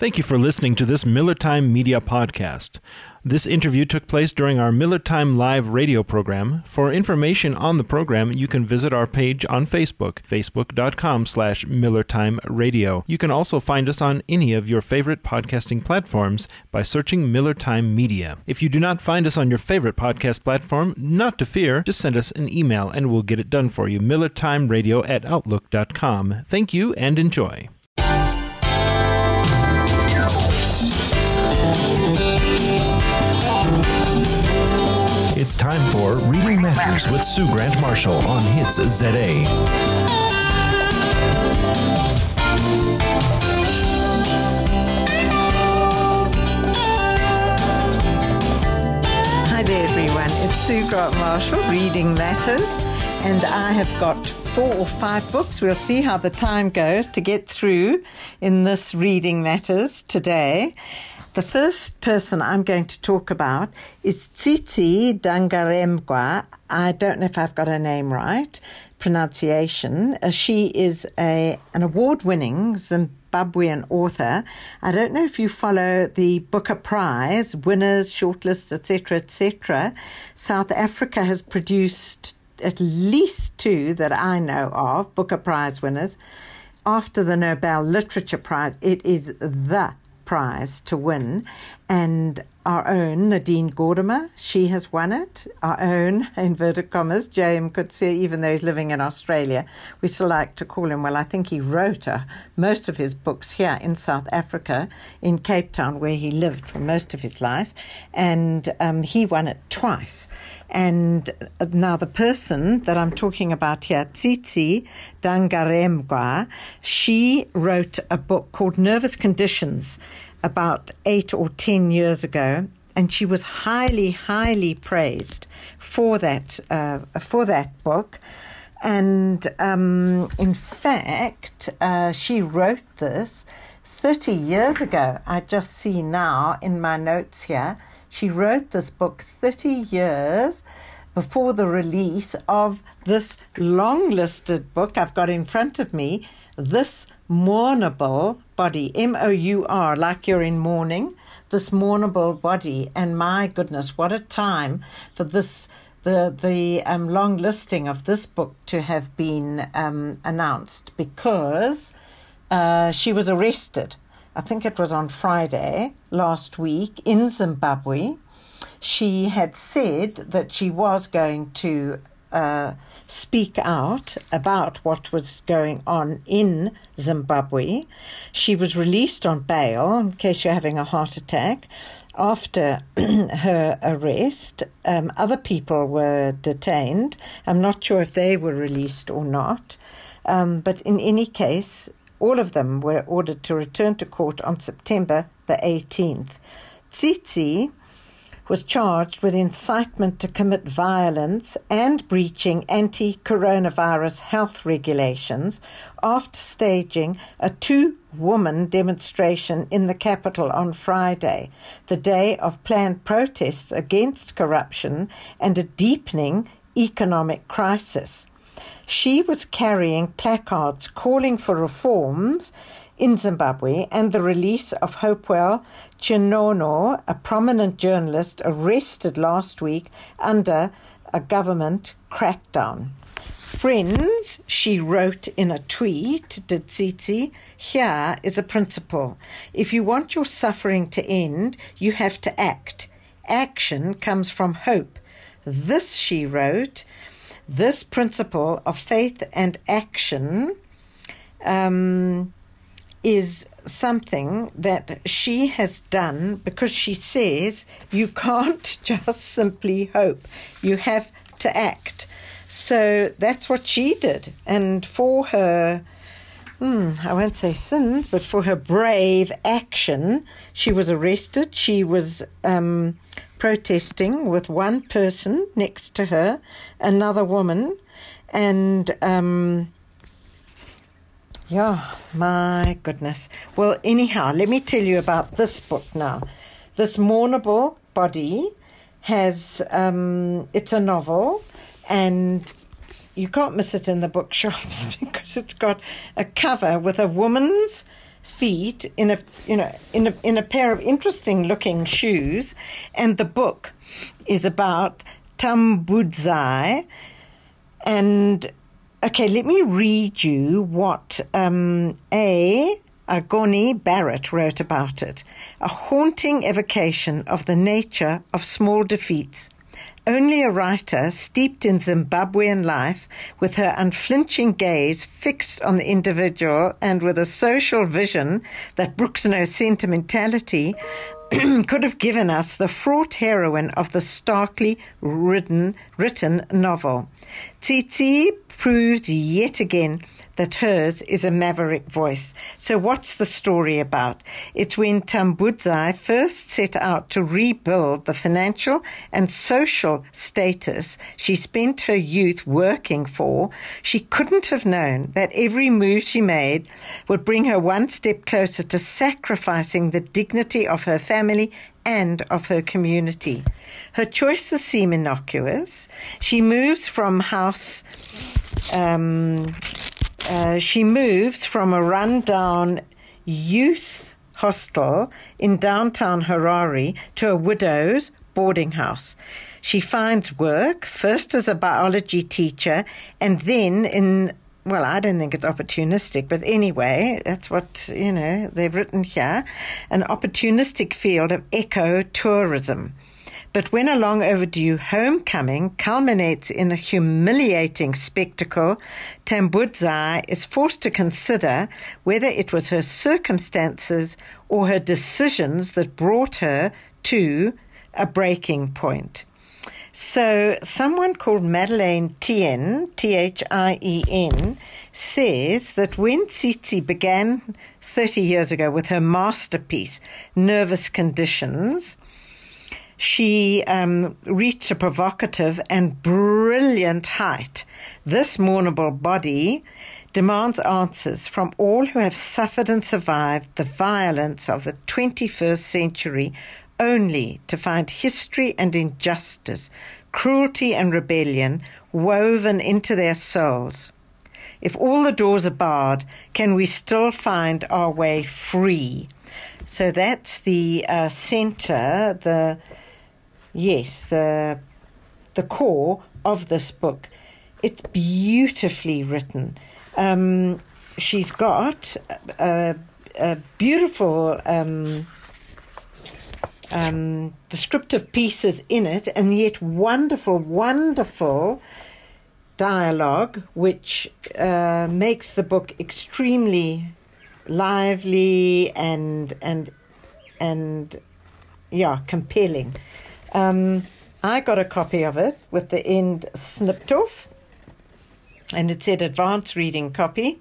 Thank you for listening to this Miller Time Media podcast. This interview took place during our Miller Time Live radio program. For information on the program, you can visit our page on Facebook, facebook.com slash millertimeradio. You can also find us on any of your favorite podcasting platforms by searching Miller Time Media. If you do not find us on your favorite podcast platform, not to fear, just send us an email and we'll get it done for you. millertimeradio at outlook.com. Thank you and enjoy. It's time for Reading Matters with Sue Grant Marshall on Hits ZA. Hi there, everyone. It's Sue Grant Marshall, Reading Matters, and I have got four or five books. We'll see how the time goes to get through in this Reading Matters today. The first person I'm going to talk about is Tsitsi Dangarembga. I don't know if I've got her name right, pronunciation. Uh, she is a an award-winning Zimbabwean author. I don't know if you follow the Booker Prize winners, shortlists, etc., etc. South Africa has produced at least two that I know of Booker Prize winners. After the Nobel Literature Prize, it is the prize to win. And our own Nadine Gordimer, she has won it. Our own, inverted commas, J.M. Coetzee, even though he's living in Australia, we still like to call him, well, I think he wrote uh, most of his books here in South Africa, in Cape Town, where he lived for most of his life. And um, he won it twice. And uh, now the person that I'm talking about here, Tsitsi Dangarembga, she wrote a book called Nervous Conditions about eight or ten years ago, and she was highly, highly praised for that uh, for that book. And um, in fact, uh, she wrote this 30 years ago. I just see now in my notes here, she wrote this book 30 years before the release of this long listed book I've got in front of me, This Mournable Body, M O U R, like you're in mourning, This Mournable Body. And my goodness, what a time for this. The the um, long listing of this book to have been um, announced because uh, she was arrested. I think it was on Friday last week in Zimbabwe she had said that she was going to uh, speak out about what was going on in Zimbabwe. She was released on bail in case you're having a heart attack. After her arrest, um, other people were detained. I'm not sure if they were released or not. Um, but in any case, all of them were ordered to return to court on September the 18th. Tsitsi was charged with incitement to commit violence and breaching anti coronavirus health regulations after staging a two woman demonstration in the capital on Friday, the day of planned protests against corruption and a deepening economic crisis. She was carrying placards calling for reforms in Zimbabwe and the release of Hopewell Chinono, a prominent journalist arrested last week under a government crackdown. Friends, she wrote in a tweet to Tsitsi, here is a principle. If you want your suffering to end, you have to act. Action comes from hope. This, she wrote, this principle of faith and action um, is something that she has done because she says you can't just simply hope, you have to act. So that's what she did. And for her, hmm, I won't say sins, but for her brave action, she was arrested. She was um, protesting with one person next to her, another woman, and. Um, yeah, my goodness. Well, anyhow, let me tell you about this book now. This Mournable Body has, um, it's a novel, and you can't miss it in the bookshops because it's got a cover with a woman's feet in a you know in a in a pair of interesting looking shoes, and the book is about Tambudzai. And okay, let me read you what um, a Igoni Barrett wrote about it. A haunting evocation of the nature of small defeats. Only a writer steeped in Zimbabwean life, with her unflinching gaze fixed on the individual and with a social vision that brooks no sentimentality, could have given us the fraught heroine of the starkly written, written novel. Tsitsi proved yet again that hers is a maverick voice. So, what's the story about? It's when Tambudzai first set out to rebuild the financial and social status she spent her youth working for. She couldn't have known that every move she made would bring her one step closer to sacrificing the dignity of her family and of her community. Her choices seem innocuous. She moves from house. Um, uh, she moves from a rundown youth hostel in downtown Harare to a widow's boarding house. She finds work, first as a biology teacher, and then in, well, I don't think it's opportunistic, but anyway, that's what, you know, they've written here an opportunistic field of eco tourism. But when a long overdue homecoming culminates in a humiliating spectacle, Tambudzai is forced to consider whether it was her circumstances or her decisions that brought her to a breaking point. So, someone called Madeleine Thien, T H I E N, says that when Tsitsi began 30 years ago with her masterpiece, Nervous Conditions, she um, reached a provocative and brilliant height. This mournable body demands answers from all who have suffered and survived the violence of the 21st century only to find history and injustice, cruelty and rebellion woven into their souls. If all the doors are barred, can we still find our way free? So that's the uh, center, the yes, the the core of this book. It's beautifully written. Um, she's got a, a beautiful um, um, descriptive pieces in it, and yet wonderful, wonderful dialogue, which uh, makes the book extremely lively and and and yeah, compelling. Um, I got a copy of it with the end snipped off, and it said advanced reading copy.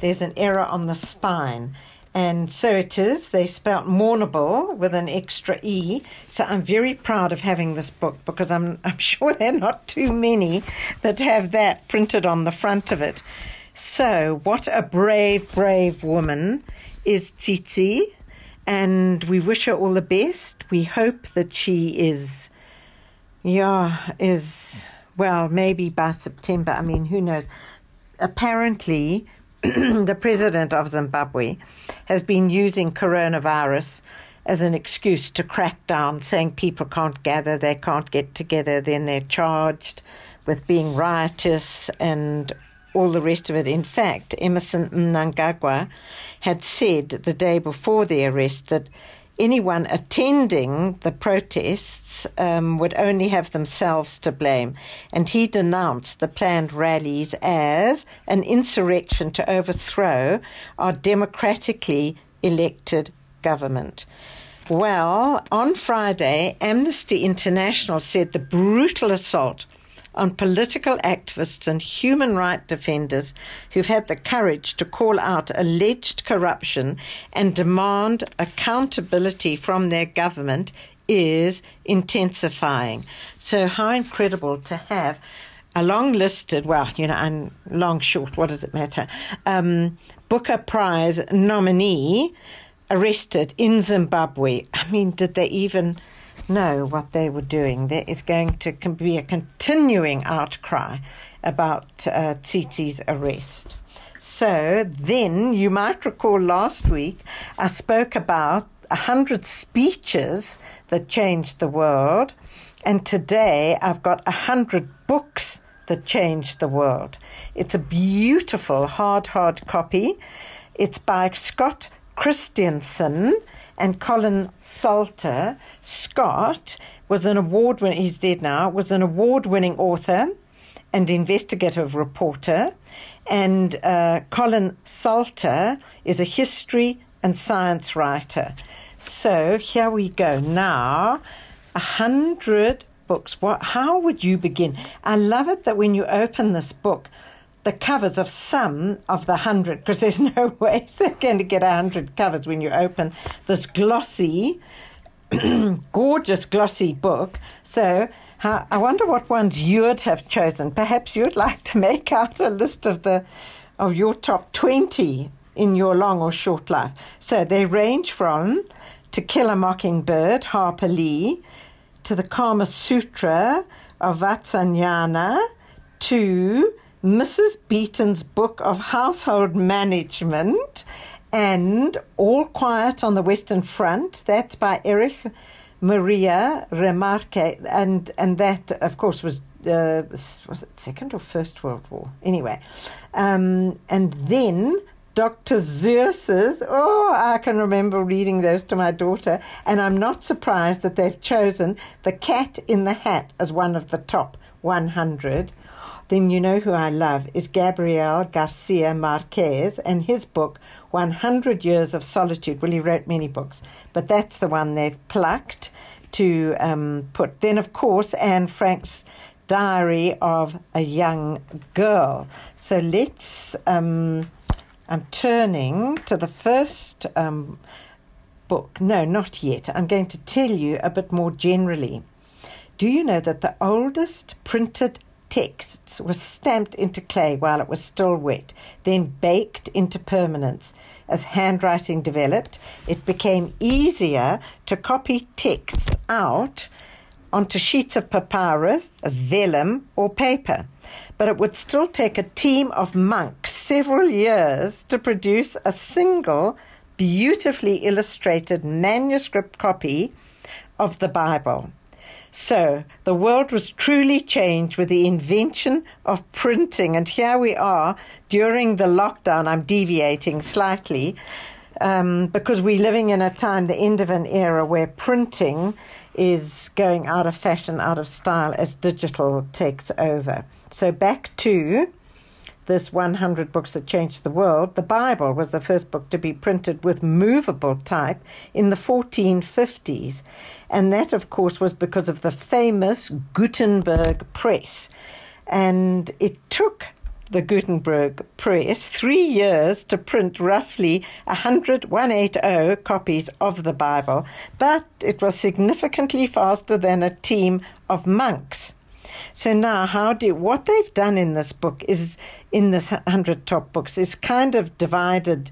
There's an error on the spine. And so it is. They spelt mournable with an extra E. So I'm very proud of having this book because I'm, I'm sure there are not too many that have that printed on the front of it. So, what a brave, brave woman is Tsitsi and we wish her all the best. We hope that she is, yeah, is, well, maybe by September. I mean, who knows? Apparently, the president of Zimbabwe has been using coronavirus as an excuse to crack down, saying people can't gather, they can't get together, then they're charged with being riotous and all the rest of it. In fact, Emmerson Mnangagwa had said the day before the arrest that anyone attending the protests um, would only have themselves to blame. And he denounced the planned rallies as an insurrection to overthrow our democratically elected government. Well, on Friday, Amnesty International said the brutal assault on political activists and human rights defenders who've had the courage to call out alleged corruption and demand accountability from their government is intensifying. So, how incredible to have a long listed, well, you know, and long, short, what does it matter? Um, Booker Prize nominee arrested in Zimbabwe. I mean, did they even know what they were doing. There is going to be a continuing outcry about uh, arrest. So then you might recall last week I spoke about a hundred speeches that changed the world, and today I've got a hundred books that changed the world. It's a beautiful hard hard copy. It's by Scott Christianson and Colin Salter. Scott was an award winning he's dead now, was an award winning author and investigative reporter. And uh, Colin Salter is a history and science writer. So here we go. Now, a hundred books. What? How would you begin? I love it that when you open this book, the covers of some of the hundred, because there's no way they're going to get a hundred covers when you open this glossy, gorgeous glossy book. So I wonder what ones you'd have chosen. Perhaps you'd like to make out a list of the of your top twenty in your long or short life. So they range from To Kill a Mockingbird, Harper Lee, to the Kama Sutra of Vatsyayana, to Mrs. Beeton's Book of Household Management, and All Quiet on the Western Front. That's by Erich Maria Remarque, and and that of course was uh, was it Second or First World War? Anyway, um, and then Dr. Seuss's. Oh, I can remember reading those to my daughter, and I'm not surprised that they've chosen The Cat in the Hat as one of the top 100. Then you know who I love is Gabriel Garcia Marquez and his book 100 Years of Solitude. Well, he wrote many books, but that's the one they've plucked to um, put. Then, of course, Anne Frank's Diary of a Young Girl. So let's. Um, I'm turning to the first um, book. No, not yet. I'm going to tell you a bit more generally. Do you know that the oldest printed texts were stamped into clay while it was still wet, then baked into permanence? As handwriting developed, it became easier to copy texts out onto sheets of papyrus, vellum, or paper. But it would still take a team of monks several years to produce a single beautifully illustrated manuscript copy of the Bible. So the world was truly changed with the invention of printing. And here we are during the lockdown. I'm deviating slightly um, because we're living in a time, the end of an era where printing is going out of fashion, out of style as digital takes over. So back to this 100 books that changed the world, the Bible was the first book to be printed with movable type in the 1450s. And that, of course, was because of the famous Gutenberg press. And it took the Gutenberg press three years to print roughly 100, 180 copies of the Bible, but it was significantly faster than a team of monks. So now, how do what they've done in this book is in this hundred top books is kind of divided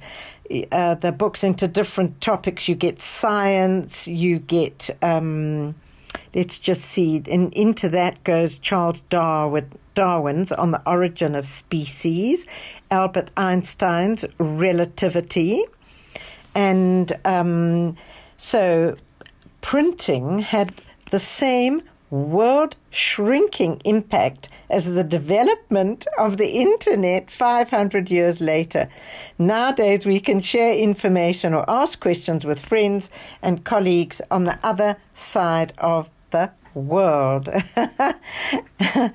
uh, the books into different topics. You get science, you get. Um, let's just see. And into that goes Charles Darwin, Darwin's On the Origin of Species, Albert Einstein's Relativity, and um, so printing had the same world shrinking impact as the development of the internet 500 years later. Nowadays, we can share information or ask questions with friends and colleagues on the other side of the world.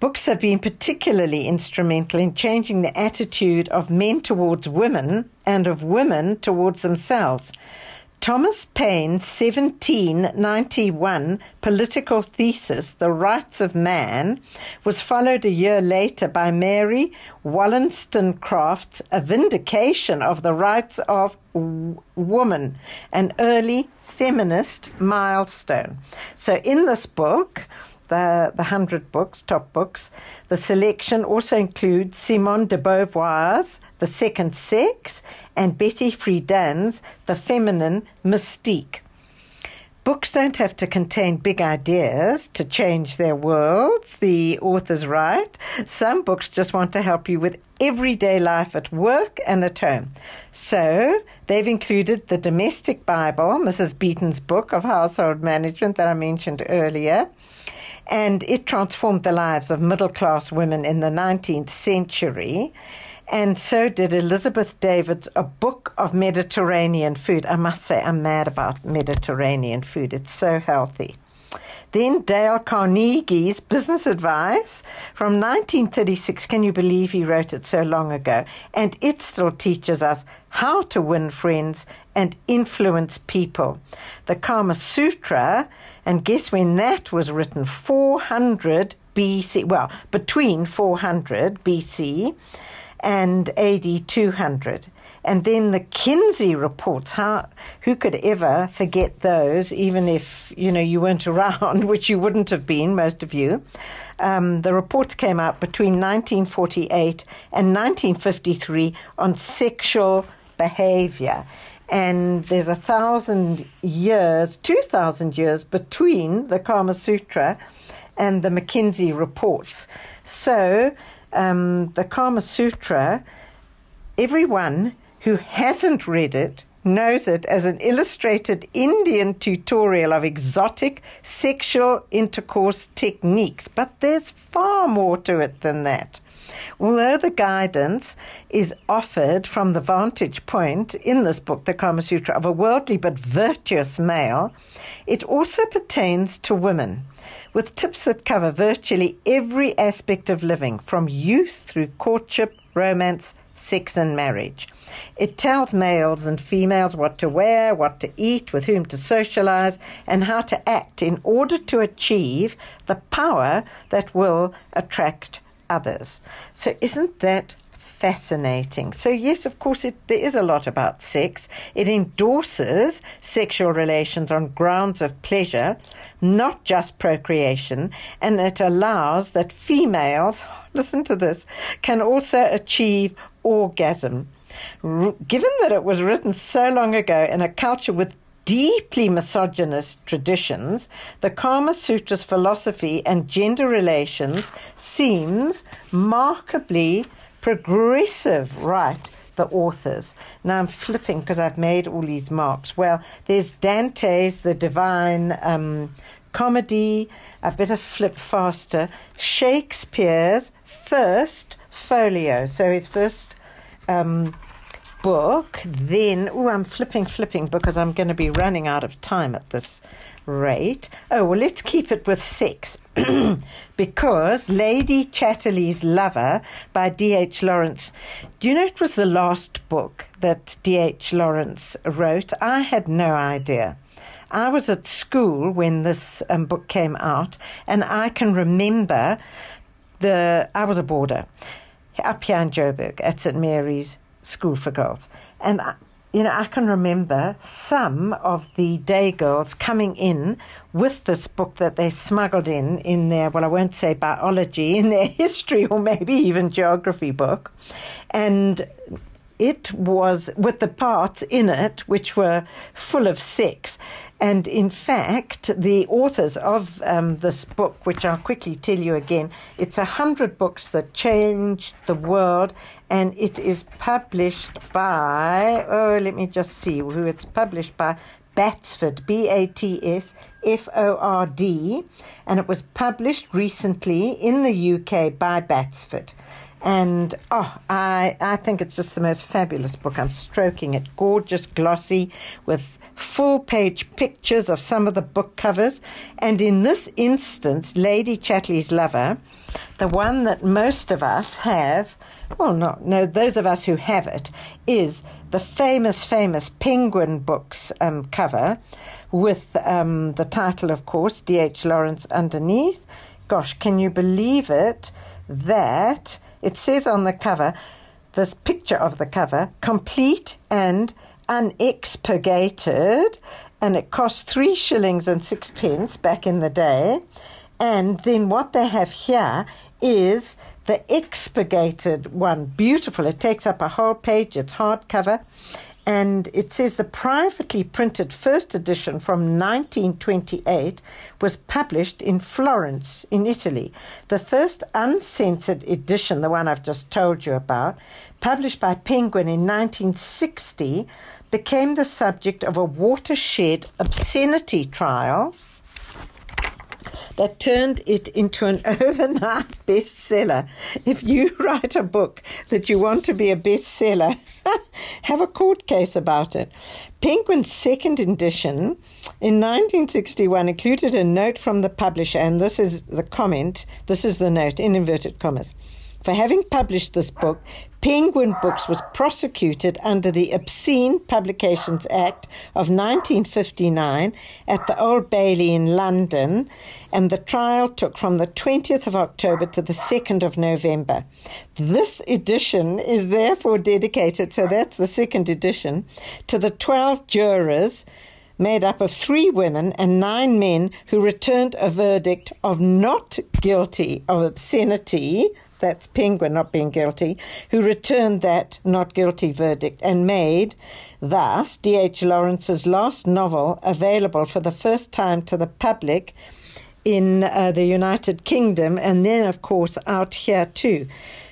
Books have been particularly instrumental in changing the attitude of men towards women and of women towards themselves. Thomas Paine's 1791 political thesis, The Rights of Man, was followed a year later by Mary Wollstonecraft's A Vindication of the Rights of w- Woman, an early feminist milestone. So, in this book, the, the 100 books, top books. The selection also includes Simone de Beauvoir's The Second Sex and Betty Friedan's The Feminine Mystique. Books don't have to contain big ideas to change their worlds, the authors write. Some books just want to help you with everyday life at work and at home. So they've included the Domestic Bible, Mrs. Beeton's book of household management that I mentioned earlier. And it transformed the lives of middle class women in the 19th century and so did Elizabeth David's A Book of Mediterranean Food. I must say, I'm mad about Mediterranean food, it's so healthy. Then Dale Carnegie's Business Advice from 1936. Can you believe he wrote it so long ago? And it still teaches us how to win friends and influence people. The Kama Sutra, and guess when that was written? 400 BC. Well, between 400 BC and AD 200. And then the Kinsey reports, how, who could ever forget those, even if, you know, you weren't around, which you wouldn't have been, most of you. Um, the reports came out between 1948 and 1953 on sexual behavior. And there's a thousand years, two thousand years between the Kama Sutra and the McKinsey reports. So um, the Kama Sutra, everyone who hasn't read it knows it as an illustrated Indian tutorial of exotic sexual intercourse techniques, but there's far more to it than that. Although the guidance is offered from the vantage point in this book, the Kama Sutra, of a worldly but virtuous male, it also pertains to women with tips that cover virtually every aspect of living, from youth through courtship, romance, sex, and marriage. It tells males and females what to wear, what to eat, with whom to socialize, and how to act in order to achieve the power that will attract others. So, isn't that fascinating. So, yes, of course, it, there is a lot about sex. It endorses sexual relations on grounds of pleasure, not just procreation, and it allows that females, listen to this, can also achieve orgasm. Given that it was written so long ago in a culture with deeply misogynist traditions, the Karma Sutra's philosophy and gender relations seems markedly progressive, right? The authors. Now I'm flipping because I've made all these marks. Well, there's Dante's The Divine um, Comedy. I better flip faster. Shakespeare's first folio. So his first um, book. Then, oh, I'm flipping, flipping because I'm going to be running out of time at this rate. Oh, well, let's keep it with sex. because Lady Chatterley's Lover by D.H. Lawrence, do you know it was the last book that D.H. Lawrence wrote? I had no idea. I was at school when this um, book came out, and I can remember the. I was a boarder up here in Joburg at St Mary's School for Girls, and I, you know, I can remember some of the day girls coming in with this book that they smuggled in in their, well, I won't say biology, in their history or maybe even geography book. And it was with the parts in it which were full of sex. And in fact, the authors of um, this book, which I'll quickly tell you again, it's a hundred books that changed the world, and it is published by, oh, let me just see who it's published by, Batsford, B A T S F O R D, and it was published recently in the UK by Batsford. And oh, I, I think it's just the most fabulous book. I'm stroking it. Gorgeous, glossy, with full page pictures of some of the book covers. And in this instance, Lady Chatterley's Lover, the one that most of us have, well, no, no, those of us who have it, is the famous, famous Penguin Books um, cover with um, the title, of course, D.H. Lawrence underneath. Gosh, can you believe it? That it says on the cover, this picture of the cover, complete and unexpurgated, and it cost three shillings and sixpence back in the day. And then what they have here is the expurgated one. Beautiful. It takes up a whole page, it's hardcover. And it says the privately printed first edition from 1928 was published in Florence, in Italy. The first uncensored edition, the one I've just told you about, published by Penguin in 1960, became the subject of a watershed obscenity trial that turned it into an overnight bestseller. If you write a book that you want to be a bestseller, have a court case about it. Penguin's second edition in 1961 included a note from the publisher, and this is the comment, this is the note in inverted commas. For having published this book, Penguin Books was prosecuted under the Obscene Publications Act of 1959 at the Old Bailey in London, and the trial took from the 20th of October to the 2nd of November. This edition is therefore dedicated, so that's the second edition, to the 12 jurors made up of three women and nine men who returned a verdict of not guilty of obscenity that's Penguin not being guilty, who returned that not guilty verdict and made thus D.H. Lawrence's last novel available for the first time to the public in uh, the United Kingdom and then, of course, out here too.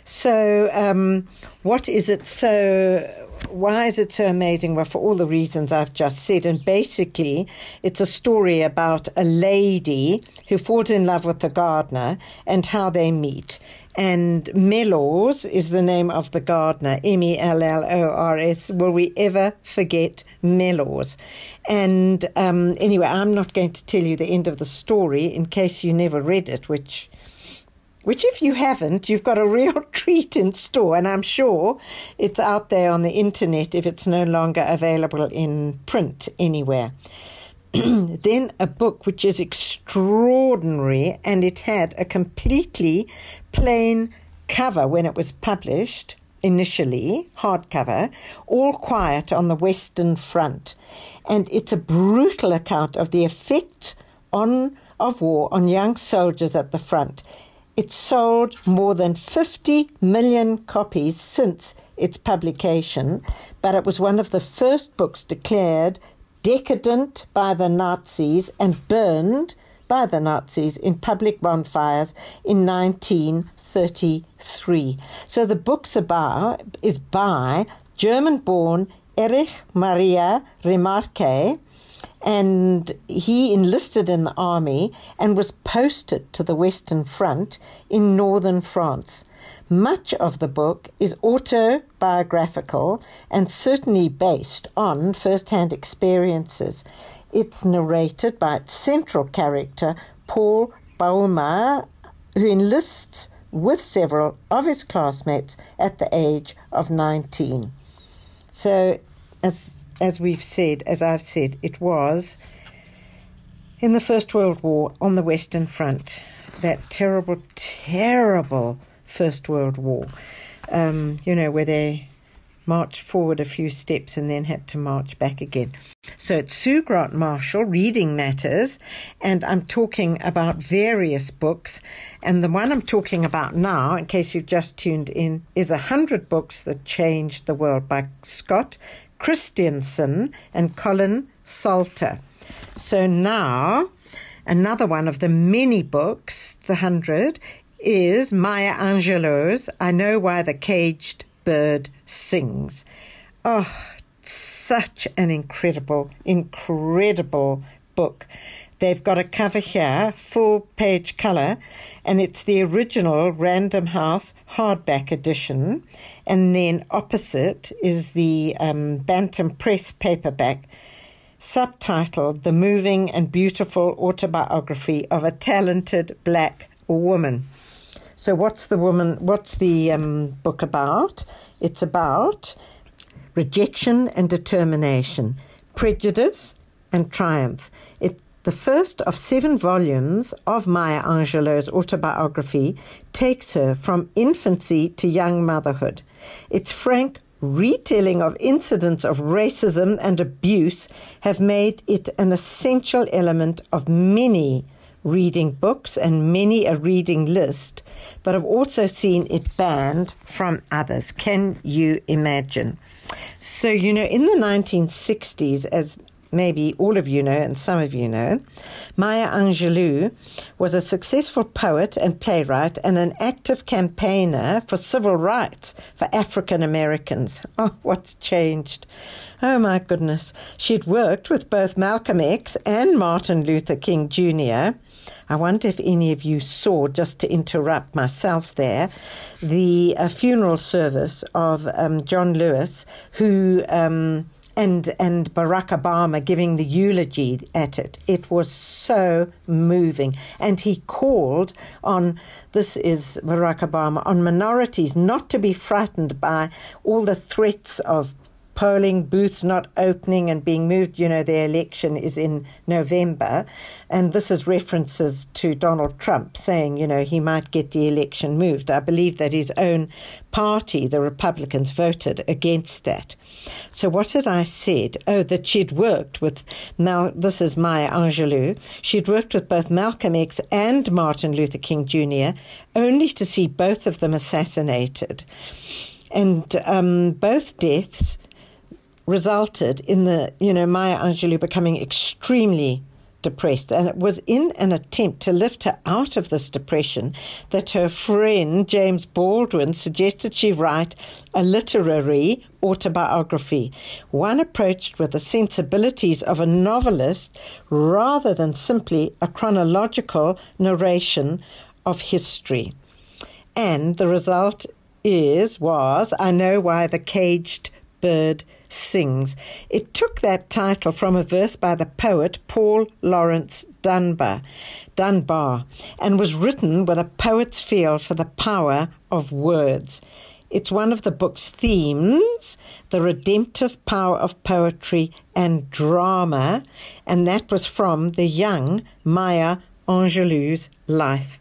So, um, what is it so? Why is it so amazing? Well, for all the reasons I've just said. And basically, it's a story about a lady who falls in love with the gardener and how they meet. And Mellors is the name of the gardener, M E L L O R S. Will we ever forget Mellors? And um, anyway, I'm not going to tell you the end of the story in case you never read it, which. Which, if you haven't, you've got a real treat in store, and I'm sure it's out there on the internet if it's no longer available in print anywhere. then a book which is extraordinary, and it had a completely plain cover when it was published initially, hardcover, all quiet on the Western Front. And it's a brutal account of the effect on, of war on young soldiers at the front. It sold more than 50 million copies since its publication, but it was one of the first books declared decadent by the Nazis and burned by the Nazis in public bonfires in 1933. So the book's about is by German-born Erich Maria Remarque, and he enlisted in the army and was posted to the Western Front in northern France. Much of the book is autobiographical and certainly based on first hand experiences. It's narrated by its central character, Paul Baumer, who enlists with several of his classmates at the age of 19. So, as, as we've said, as I've said, it was in the First World War on the Western Front, that terrible, terrible First World War, um, you know, where they marched forward a few steps and then had to march back again. So it's Sue Grant Marshall, Reading Matters, and I'm talking about various books. And the one I'm talking about now, in case you've just tuned in, is A Hundred Books That Changed the World by Scott Christianson and Colin Salter. So now, another one of the many books, The Hundred, is Maya Angelou's I Know Why the Caged Bird Sings. Oh, such an incredible, incredible book. They've got a cover here, full page colour, and it's the original Random House hardback edition. And then opposite is the um, Bantam Press paperback, subtitled The Moving and Beautiful Autobiography of a Talented Black Woman. So, what's the woman? What's the um, book about? It's about rejection and determination, prejudice and triumph. It, the first of seven volumes of Maya Angelou's autobiography takes her from infancy to young motherhood. Its frank retelling of incidents of racism and abuse have made it an essential element of many reading books and many a reading list, but I've also seen it banned from others. Can you imagine? So, you know, in the 1960s, as maybe all of you know and some of you know, Maya Angelou was a successful poet and playwright and an active campaigner for civil rights for African Americans. Oh, what's changed? Oh my goodness. She'd worked with both Malcolm X and Martin Luther King Jr. I wonder if any of you saw, just to interrupt myself there, the uh, funeral service of um, John Lewis, who. Um, and and Barack Obama giving the eulogy at it. It was so moving, and he called on this is Barack Obama on minorities not to be frightened by all the threats of polling booths not opening and being moved. You know, the election is in November. And this is references to Donald Trump saying, you know, he might get the election moved. I believe that his own party, the Republicans, voted against that. So what had I said? Oh, that she'd worked with, now this is Maya Angelou, she'd worked with both Malcolm X and Martin Luther King Jr., only to see both of them assassinated. And um, both deaths resulted in the, you know, Maya Angelou becoming extremely depressed. And it was in an attempt to lift her out of this depression that her friend James Baldwin suggested she write a literary autobiography, one approached with the sensibilities of a novelist rather than simply a chronological narration of history. And the result is, was, I know why the caged bird sings. It took that title from a verse by the poet Paul Laurence Dunbar, Dunbar and was written with a poet's feel for the power of words. It's one of the book's themes, the redemptive power of poetry and drama, and that was from the young Maya Angelou's life.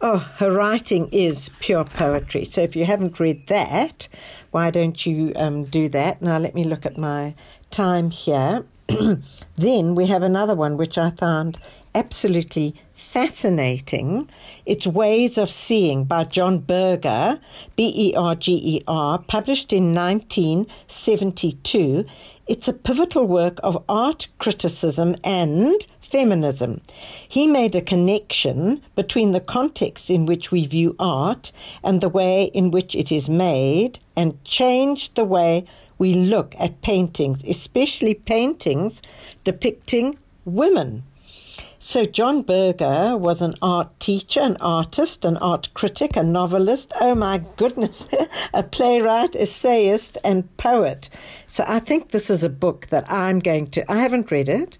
Oh, her writing is pure poetry. So if you haven't read that, why don't you um, do that? Now, let me look at my time here. then we have another one which I found absolutely fascinating. It's Ways of Seeing by John Berger, B E R G E R, published in 1972. It's a pivotal work of art criticism and feminism. He made a connection between the context in which we view art and the way in which it is made and changed the way we look at paintings, especially paintings depicting women. So, John Berger was an art teacher, an artist, an art critic, a novelist. Oh my goodness, a playwright, essayist, and poet. So, I think this is a book that I'm going to, I haven't read it.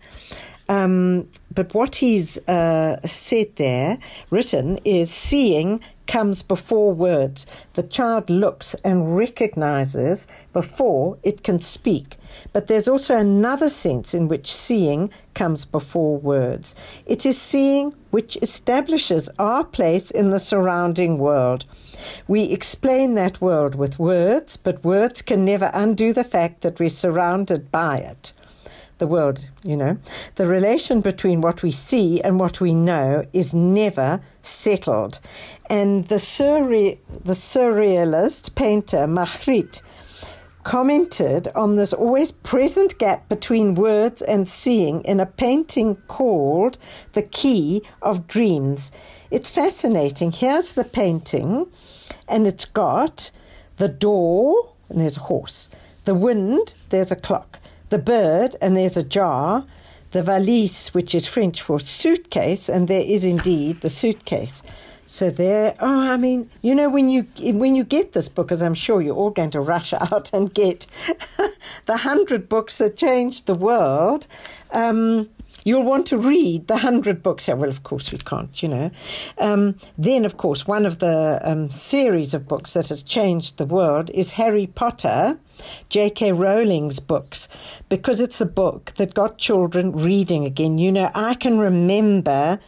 Um, but what he's uh, said there, written, is seeing comes before words. The child looks and recognizes before it can speak. But there's also another sense in which seeing comes before words. It is seeing which establishes our place in the surrounding world. We explain that world with words, but words can never undo the fact that we're surrounded by it the world, you know. The relation between what we see and what we know is never settled. And the, surre- the surrealist painter Magritte commented on this always present gap between words and seeing in a painting called The Key of Dreams. It's fascinating. Here's the painting, and it's got the door, and there's a horse, the wind, there's a clock the bird, and there's a jar, the valise, which is French for suitcase, and there is indeed the suitcase. So there, oh, I mean, you know, when you when you get this book, as I'm sure you're all going to rush out and get the hundred books that changed the world. Um, You'll want to read the hundred books. Yeah, well, of course we can't, you know. Um, then, of course, one of the um, series of books that has changed the world is Harry Potter, J.K. Rowling's books, because it's the book that got children reading again. You know, I can remember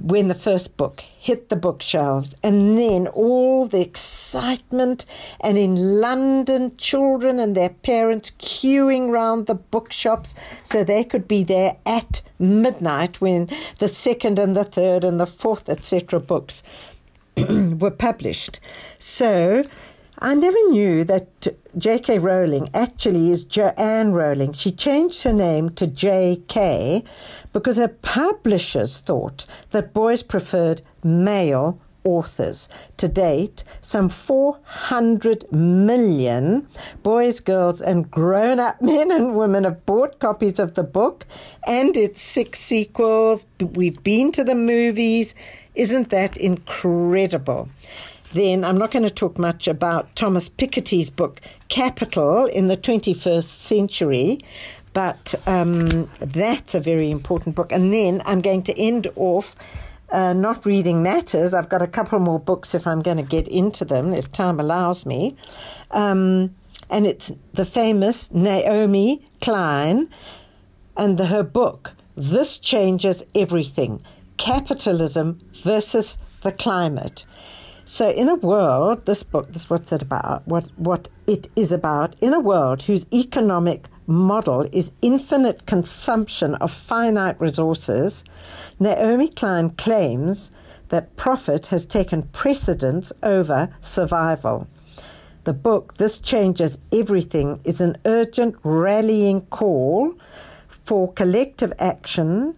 when the first book hit the bookshelves, and then all the excitement, and in London, children and their parents queuing round the bookshops so they could be there at midnight when the second and the third and the fourth, etc., books were published. So I never knew that J.K. Rowling actually is Joanne Rowling. She changed her name to J.K. because her publishers thought that boys preferred male authors. To date, some 400 million boys, girls, and grown up men and women have bought copies of the book and its six sequels. We've been to the movies. Isn't that incredible? Then I'm not going to talk much about Thomas Piketty's book, Capital in the 21st Century, but um, that's a very important book. And then I'm going to end off uh, not reading matters. I've got a couple more books if I'm going to get into them, if time allows me. Um, and it's the famous Naomi Klein and the, her book, This Changes Everything Capitalism versus the Climate. So, in a world, this book, this is what's it about, what, what it is about, in a world whose economic model is infinite consumption of finite resources, Naomi Klein claims that profit has taken precedence over survival. The book, This Changes Everything, is an urgent rallying call for collective action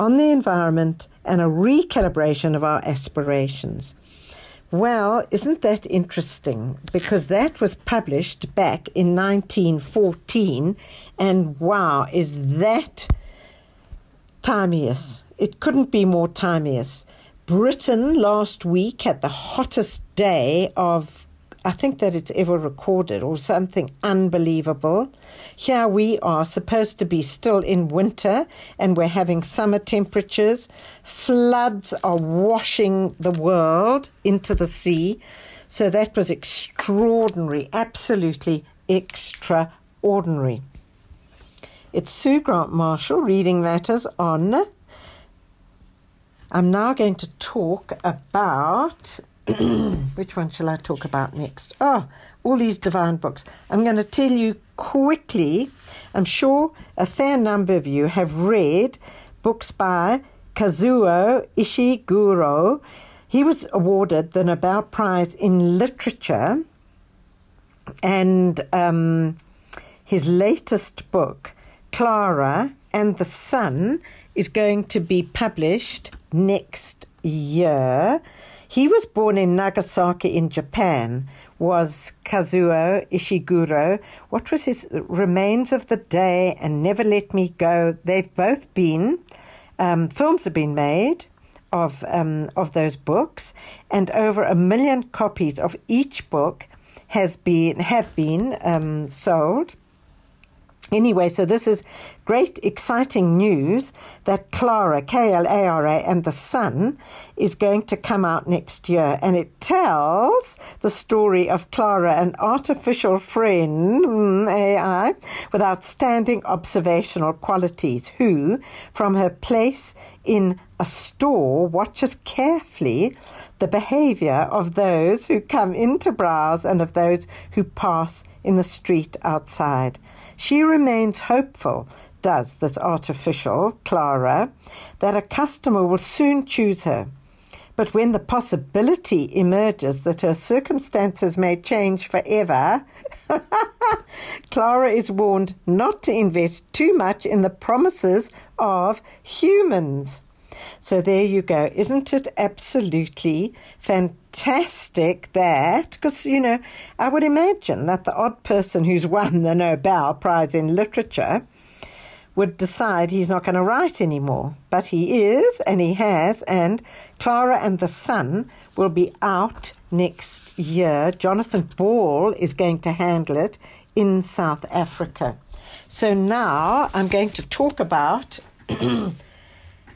on the environment and a recalibration of our aspirations. Well, isn't that interesting? Because that was published back in 1914, and wow, is that timeous? It couldn't be more timeous. Britain last week had the hottest day of I think that it's ever recorded or something unbelievable. Here we are supposed to be still in winter and we're having summer temperatures. Floods are washing the world into the sea. So that was extraordinary, absolutely extraordinary. It's Sue Grant Marshall reading matters on. I'm now going to talk about which one shall I talk about next? Oh, all these divine books. I'm going to tell you quickly. I'm sure a fair number of you have read books by Kazuo Ishiguro. He was awarded the Nobel Prize in Literature, and um, his latest book, Klara and the Sun, is going to be published next year. He was born in Nagasaki in Japan, was Kazuo Ishiguro. What was his Remains of the Day and Never Let Me Go? They've both been, um, films have been made of, um, of those books, and over a million copies of each book has been, have been um, sold. Anyway, so this is great, exciting news that Klara, K L A R A, and the Sun is going to come out next year. And it tells the story of Klara, an artificial friend, mm, AI, with outstanding observational qualities, who, from her place in a store, watches carefully the behavior of those who come in to browse and of those who pass in the street outside. She remains hopeful, does this artificial Klara, that a customer will soon choose her. But when the possibility emerges that her circumstances may change forever, Klara is warned not to invest too much in the promises of humans. So there you go. Isn't it absolutely fantastic that, because, you know, I would imagine that the odd person who's won the Nobel Prize in Literature would decide he's not going to write anymore. But he is, and he has, and Klara and the Sun will be out next year. Jonathan Ball is going to handle it in South Africa. So now I'm going to talk about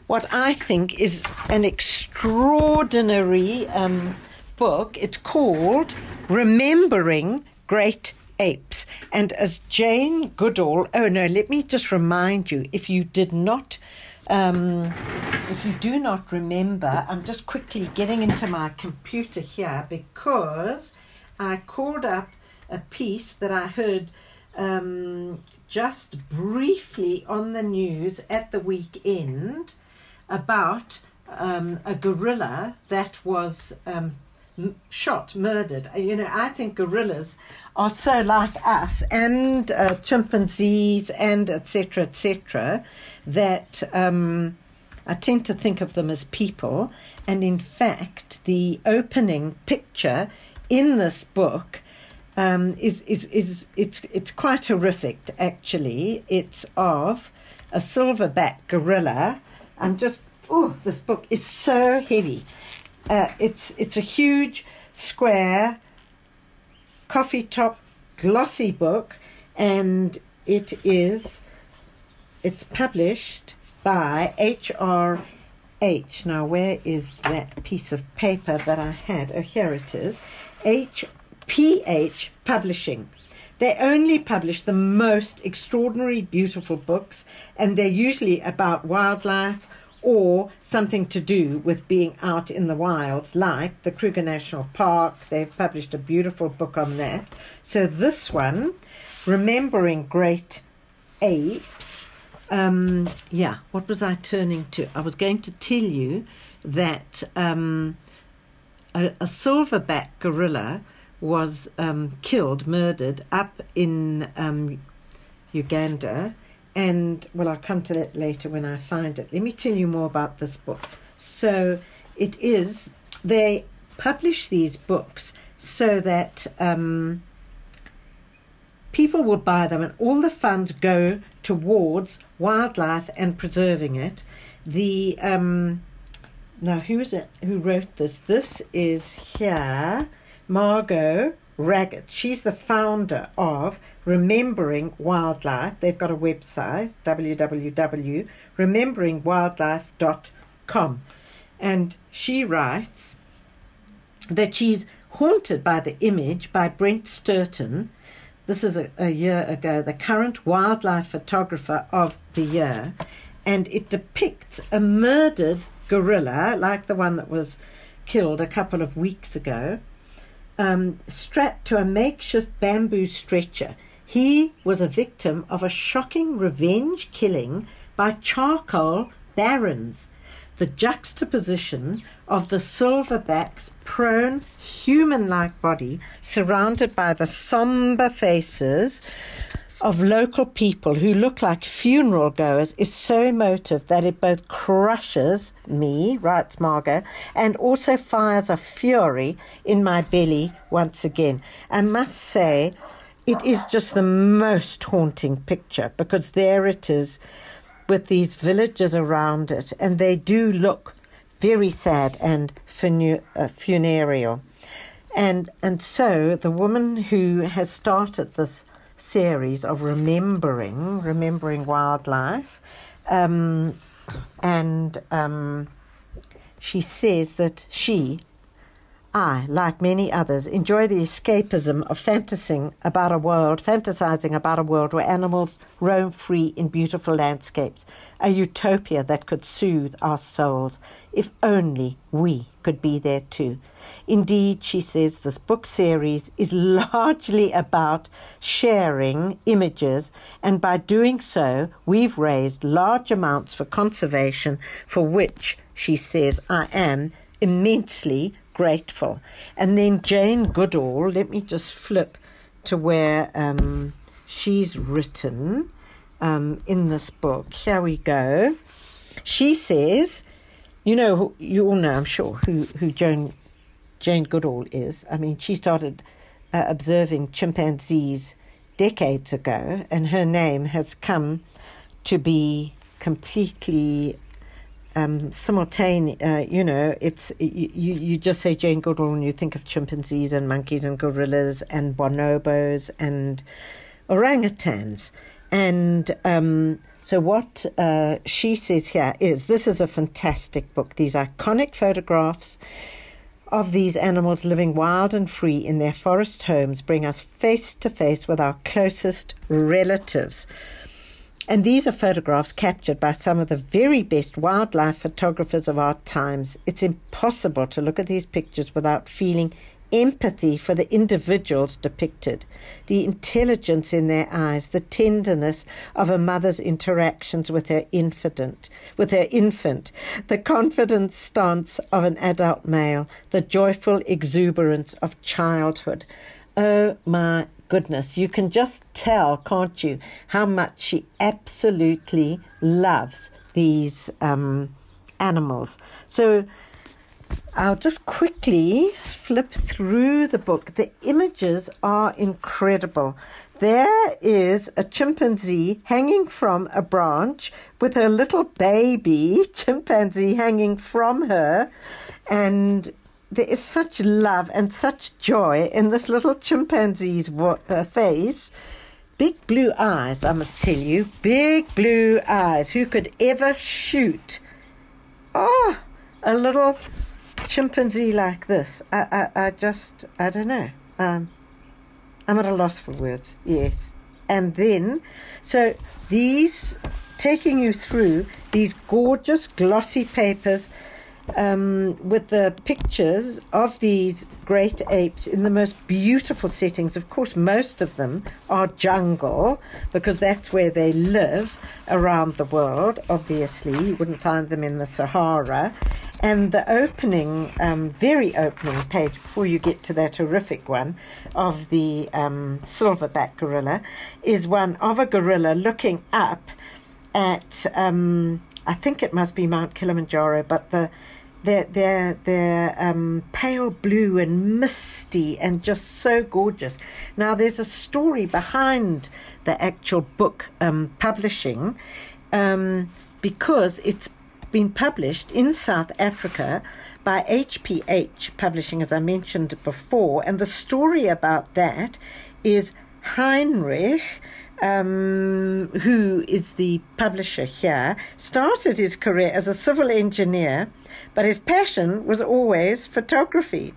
what I think is an extraordinary um, book. It's called Remembering Great Apes. And as Jane Goodall, oh no, let me just remind you if you did not. Um, if you do not remember, I'm just quickly getting into my computer here because I called up a piece that I heard um, just briefly on the news at the weekend about um, a gorilla that was um, shot, murdered. You know, I think gorillas are so like us and uh, chimpanzees and etc. etc. that um, I tend to think of them as people. And in fact, the opening picture in this book um, is, is, is it's, it's quite horrific, actually. It's of a silverback gorilla. I'm just, oh, this book is so heavy. Uh, it's, it's a huge, square, coffee top, glossy book, and it is, it's published by H.R.H. Now, where is that piece of paper that I had? Oh, here it is. H.P.H. Publishing. They only publish the most extraordinary, beautiful books, and they're usually about wildlife or something to do with being out in the wilds, like the Kruger National Park. They've published a beautiful book on that. So, this one, Remembering Great Apes, um, yeah, what was I turning to? I was going to tell you that um, a, a silverback gorilla was um, killed, murdered up in um, Uganda. And well, I'll come to that later when I find it. Let me tell you more about this book. So, it is, they publish these books so that um, people will buy them, and all the funds go towards wildlife and preserving it. The um, now who is it who wrote this? This is here Margot Raggett. She's the founder of Remembering Wildlife. They've got a website www.rememberingwildlife.com, and she writes that she's haunted by the image by Brent Stirton. This is a, a year ago, the current wildlife photographer of the year, and it depicts a murdered gorilla, like the one that was killed a couple of weeks ago, um, strapped to a makeshift bamboo stretcher. He was a victim of a shocking revenge killing by charcoal barons. The juxtaposition of the silverback's prone, human like body, surrounded by the somber faces of local people who look like funeral goers, is so emotive that it both crushes me, writes Margot, and also fires a fury in my belly once again. I must say, it is just the most haunting picture because there it is with these villages around it, and they do look very sad and uh, funereal. And, and so the woman who has started this series of remembering, remembering wildlife, um, and um, she says that she, I, like many others, enjoy the escapism of fantasizing about a world, fantasizing about a world where animals roam free in beautiful landscapes, a utopia that could soothe our souls, if only we could be there too. Indeed, she says this book series is largely about sharing images, and by doing so, we've raised large amounts for conservation, for which, she says, I am immensely grateful. And then Jane Goodall, let me just flip to where um, she's written um, in this book. Here we go. She says, you know, you all know, I'm sure, who, who Joan, Jane Goodall is. I mean, she started uh, observing chimpanzees decades ago, and her name has come to be completely um, simultaneous. Uh, you know, it's you, you just say Jane Goodall and you think of chimpanzees and monkeys and gorillas and bonobos and orangutans. And um, so, what uh, she says here is this is a fantastic book. These iconic photographs of these animals living wild and free in their forest homes bring us face to face with our closest relatives. And these are photographs captured by some of the very best wildlife photographers of our times. It's impossible to look at these pictures without feeling empathy for the individuals depicted, the intelligence in their eyes, the tenderness of a mother's interactions with her infant, with her infant, the confident stance of an adult male, the joyful exuberance of childhood. Oh my goodness, you can just tell, can't you, how much she absolutely loves these um, animals. So I'll just quickly flip through the book. The images are incredible. There is a chimpanzee hanging from a branch with her little baby chimpanzee hanging from her, and there is such love and such joy in this little chimpanzee's uh, face. Big blue eyes, I must tell you. Big blue eyes. Who could ever shoot? Oh, a little chimpanzee like this. I, I, I just, I don't know. Um, I'm at a loss for words, yes. And then, so these, taking you through these gorgeous glossy papers um, with the pictures of these great apes in the most beautiful settings. Of course, most of them are jungle because that's where they live around the world. Obviously, you wouldn't find them in the Sahara. And the opening, um, very opening page, before you get to that horrific one of the um, silverback gorilla, is one of a gorilla looking up at, um, I think it must be Mount Kilimanjaro, but the they're they're they're um, pale blue and misty and just so gorgeous. Now there's a story behind the actual book um, publishing um, because it's been published in South Africa by HPH Publishing, as I mentioned before, and the story about that is Heinrich um, who is the publisher here, started his career as a civil engineer, but his passion was always photography.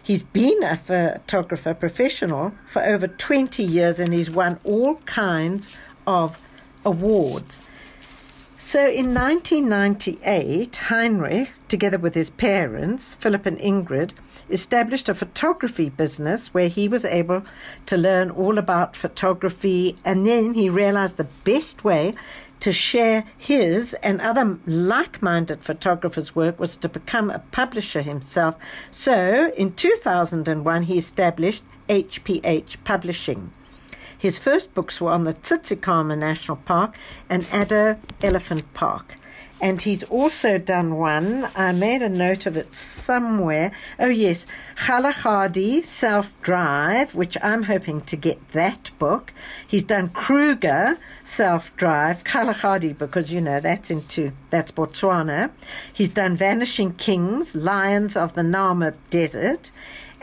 He's been a photographer professional for over 20 years and he's won all kinds of awards. So in 1998, Heinrich, together with his parents, Philip and Ingrid, established a photography business where he was able to learn all about photography. And then he realized the best way to share his and other like minded photographers' work was to become a publisher himself. So in 2001, he established HPH Publishing. His first books were on the Tsitsikamma National Park and Addo Elephant Park. And he's also done one, I made a note of it somewhere. Oh, yes, Kalahari Self Drive, which I'm hoping to get that book. He's done Kruger Self Drive, Kalahari, because, you know, that's into, that's Botswana. He's done Vanishing Kings, Lions of the Namib Desert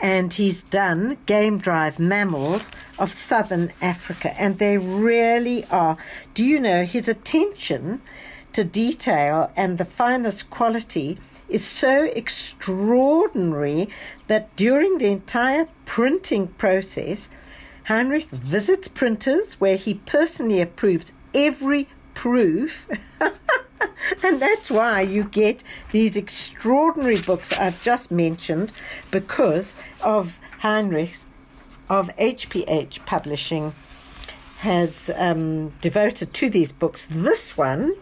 and he's done game drive mammals of southern Africa, and they really are. Do you know his attention to detail and the finest quality is so extraordinary that during the entire printing process, Heinrich visits printers where he personally approves every proof. and that's why you get these extraordinary books I've just mentioned because of Heinrich's, of HPH Publishing, has um, devoted to these books. This one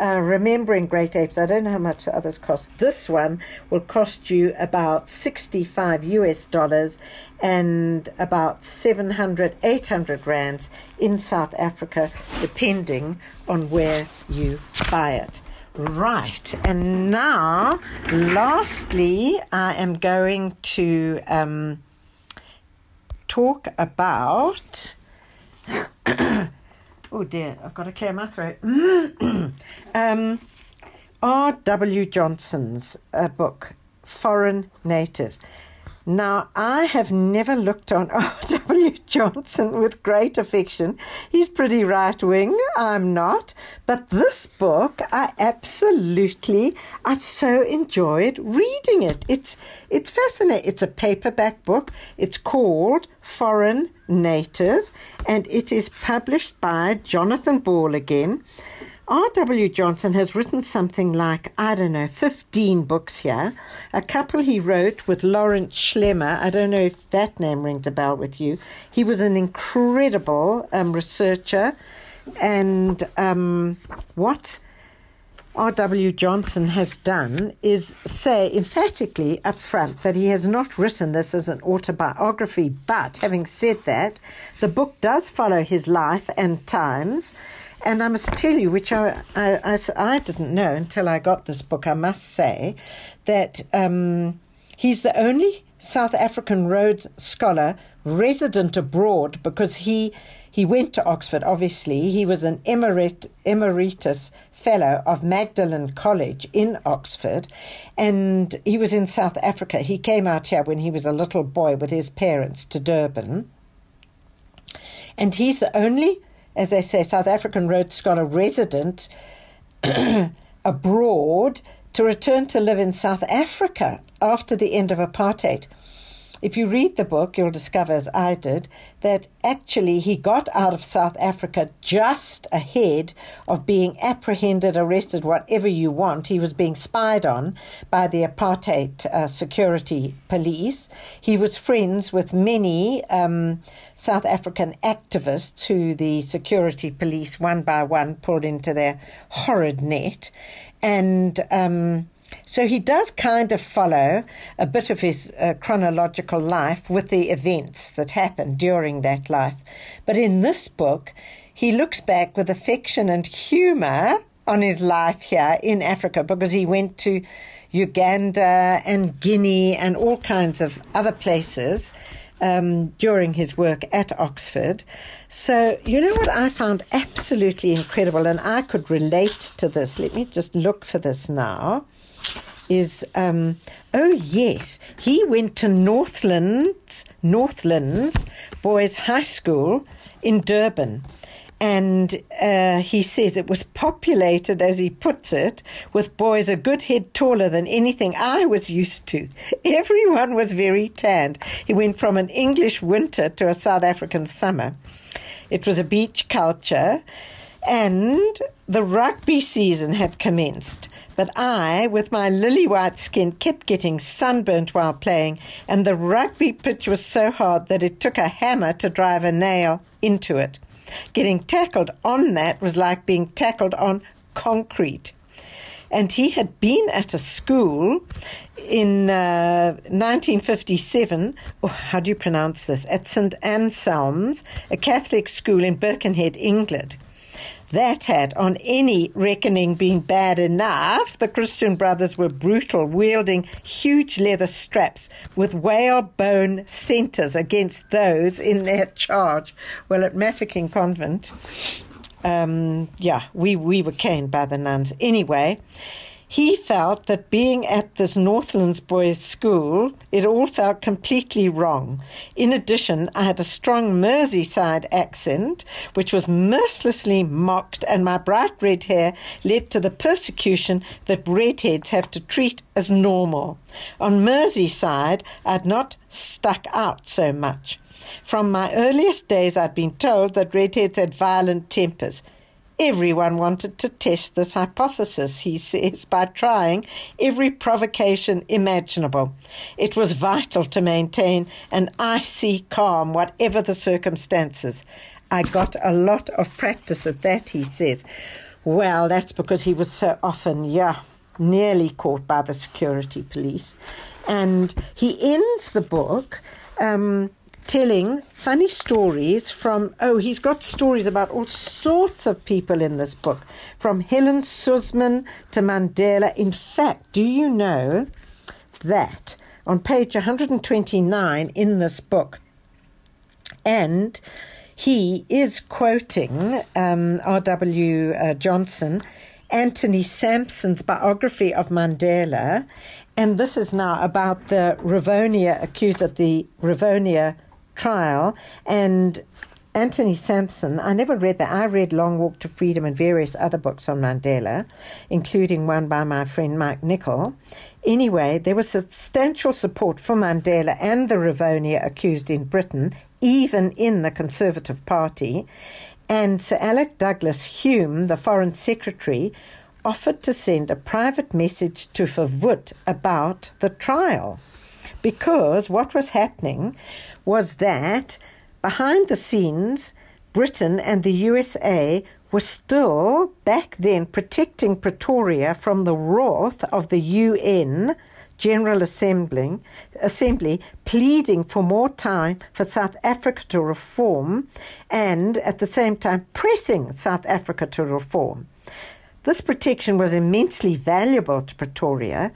uh, remembering great apes, I don't know how much the others cost. This one will cost you about 65 US dollars and about 700, 800 rands in South Africa, depending on where you buy it. Right, and now, lastly, I am going to um, talk about. Oh dear, I've got to clear my throat. um, R.W. Johnson's uh, book, Foreign Native. Now, I have never looked on R.W. Johnson with great affection. He's pretty right wing. I'm not. But this book, I absolutely, I so enjoyed reading it. It's, it's fascinating. It's a paperback book. It's called Foreign Native, and it is published by Jonathan Ball again R.W. Johnson has written something like, I don't know, 15 books here. A couple he wrote with Lawrence Schlemmer. I don't know if that name rings a bell with you. He was an incredible um, researcher. And um, what R.W. Johnson has done is say emphatically up front that he has not written this as an autobiography, but having said that, the book does follow his life and times. And I must tell you, which I, I, I, I didn't know until I got this book, I must say, that um, he's the only South African Rhodes Scholar resident abroad because he he went to Oxford, obviously. He was an emerit, emeritus fellow of Magdalen College in Oxford, and he was in South Africa. He came out here when he was a little boy with his parents to Durban. And he's the only as they say, South African Rhodes Scholar resident abroad to return to live in South Africa after the end of apartheid if you read the book, you'll discover, as I did, that actually he got out of South Africa just ahead of being apprehended, arrested, whatever you want. He was being spied on by the apartheid uh, security police. He was friends with many um, South African activists who the security police, one by one, pulled into their horrid net. And. Um, so he does kind of follow a bit of his uh, chronological life with the events that happened during that life. But in this book, he looks back with affection and humor on his life here in Africa because he went to Uganda and Guinea and all kinds of other places um, during his work at Oxford. So, you know what I found absolutely incredible, and I could relate to this. Let me just look for this now is um, oh yes, he went to Northlands Northlands Boys High School in Durban. And uh, he says it was populated, as he puts it, with boys a good head taller than anything I was used to. Everyone was very tanned. He went from an English winter to a South African summer. It was a beach culture, and the rugby season had commenced. But I, with my lily white skin, kept getting sunburnt while playing, and the rugby pitch was so hard that it took a hammer to drive a nail into it. Getting tackled on that was like being tackled on concrete. And he had been at a school in uh, 1957, oh, how do you pronounce this? At St. Anselm's, a Catholic school in Birkenhead, England. That had, on any reckoning, been bad enough. The Christian brothers were brutal, wielding huge leather straps with whalebone centres against those in their charge. Well, at Mafeking Convent, um, yeah, we, we were caned by the nuns. Anyway, he felt that being at this Northlands boys' school, it all felt completely wrong. In addition, I had a strong Merseyside accent, which was mercilessly mocked, and my bright red hair led to the persecution that redheads have to treat as normal. On Merseyside, I'd not stuck out so much. From my earliest days, I'd been told that redheads had violent tempers. Everyone wanted to test this hypothesis, he says, by trying every provocation imaginable. It was vital to maintain an icy calm, whatever the circumstances. I got a lot of practice at that, he says. Well, that's because he was so often, yeah, nearly caught by the security police. And he ends the book um, telling funny stories from, oh, he's got stories about all sorts of people in this book, from Helen Suzman to Mandela. In fact, do you know that on page 129 in this book, and he is quoting um, R.W. Uh, Johnson, Anthony Sampson's biography of Mandela, and this is now about the Rivonia accused at the Rivonia trial. And Anthony Sampson, I never read that. I read Long Walk to Freedom and various other books on Mandela, including one by my friend Mike Nicol. Anyway, there was substantial support for Mandela and the Rivonia accused in Britain, even in the Conservative Party. And Sir Alec Douglas Home, the Foreign Secretary, offered to send a private message to Verwoerd about the trial. Because what was happening was that behind the scenes, Britain and the USA were still back then protecting Pretoria from the wrath of the UN General Assembly, Assembly pleading for more time for South Africa to reform and at the same time pressing South Africa to reform. This protection was immensely valuable to Pretoria,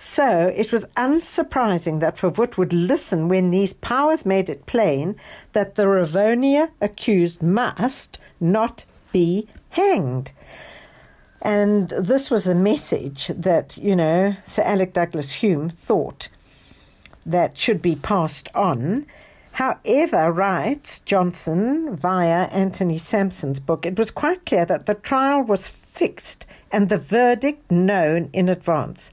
so it was unsurprising that Verwoerd would listen when these powers made it plain that the Rivonia accused must not be hanged. And this was the message that, you know, Sir Alec Douglas Home thought that should be passed on. However, writes Johnson via Anthony Sampson's book, it was quite clear that the trial was fixed and the verdict known in advance.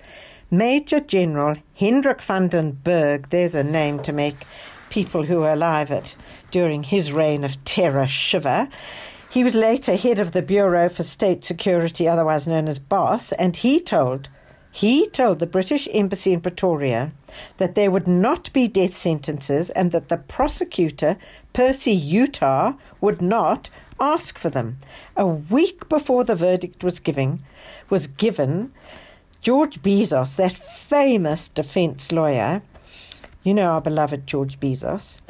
Major General Hendrik van den Bergh, there's a name to make people who were alive at during his reign of terror shiver. He was later head of the Bureau for State Security, otherwise known as BOSS, and he told he told the British Embassy in Pretoria that there would not be death sentences and that the prosecutor, Percy Yutar, would not ask for them. A week before the verdict was giving was given, George Bizos, that famous defense lawyer, you know our beloved George Bizos,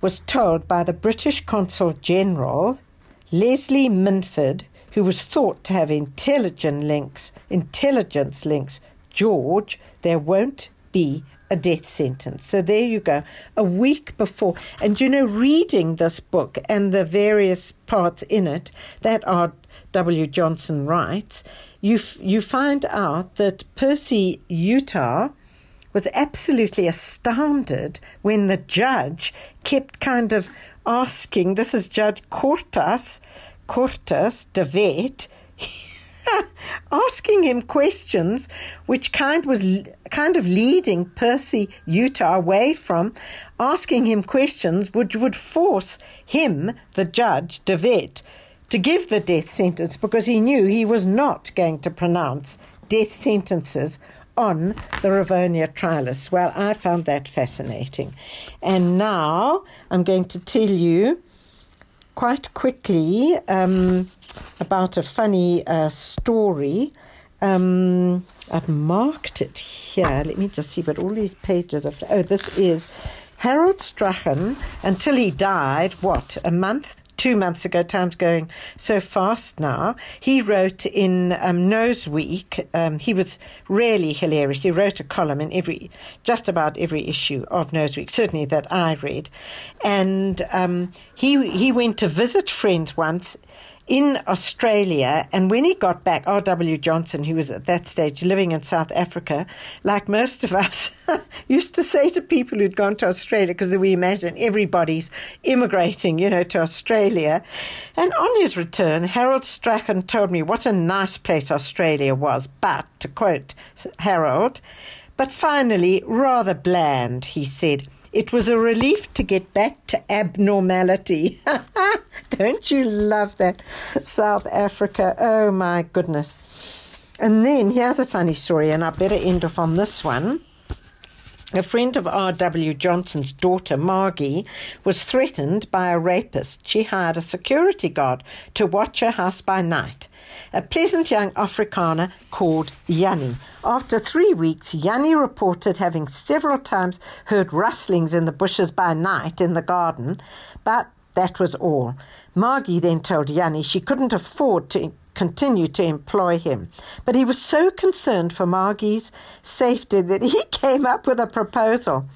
was told by the British Consul General Leslie Minford, who was thought to have intelligent links, intelligence links, George, there won't be a death sentence. So there you go. A week before. And you know, reading this book and the various parts in it that W. Johnson writes, you, f- you find out that Percy Yutar was absolutely astounded when the judge kept kind of asking, this is Judge Quartus, Quartus de Wet, asking him questions which kind was kind of leading Percy Yutar away from asking him questions which would force him, the judge, de Wet, to give the death sentence because he knew he was not going to pronounce death sentences on the Rivonia trialists. Well, I found that fascinating. And now I'm going to tell you quite quickly um, about a funny uh, story. Um, I've marked it here. Let me just see what all these pages are. Oh, this is Harold Strachan until he died, what, a month? Two months ago. Time's going so fast now. He wrote in um, Noseweek. Um, he was really hilarious. He wrote a column in every, just about every issue of Noseweek, certainly that I read. And um, he he went to visit friends once in Australia. And when he got back, R.W. Johnson, who was at that stage living in South Africa, like most of us, used to say to people who'd gone to Australia, because we imagine everybody's immigrating, you know, to Australia. And on his return, Harold Strachan told me what a nice place Australia was. But, to quote Harold, but finally, rather bland, he said. It was a relief to get back to abnormality. Don't you love that? South Africa. Oh my goodness. And then here's a funny story, and I better end off on this one. A friend of R.W. Johnson's daughter, Margie, was threatened by a rapist. She hired a security guard to watch her house by night a pleasant young Afrikaner called Yanni. After three weeks, Yanni reported having several times heard rustlings in the bushes by night in the garden, but that was all. Margie then told Yanni she couldn't afford to continue to employ him. But he was so concerned for Margie's safety that he came up with a proposal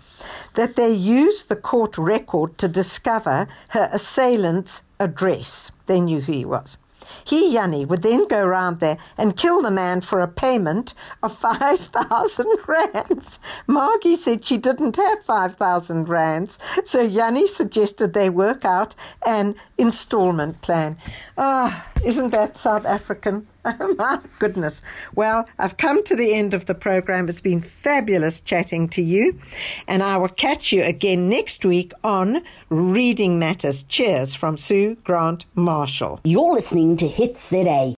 that they use the court record to discover her assailant's address. They knew who he was. He, Yanni, would then go round there and kill the man for a payment of 5,000 rands. Margie said she didn't have 5,000 rands, so Yanni suggested they work out an installment plan. Ah, isn't that South African? Oh, my goodness. Well, I've come to the end of the program. It's been fabulous chatting to you. And I will catch you again next week on Reading Matters. Cheers from Sue Grant Marshall. You're listening to Hits ZA.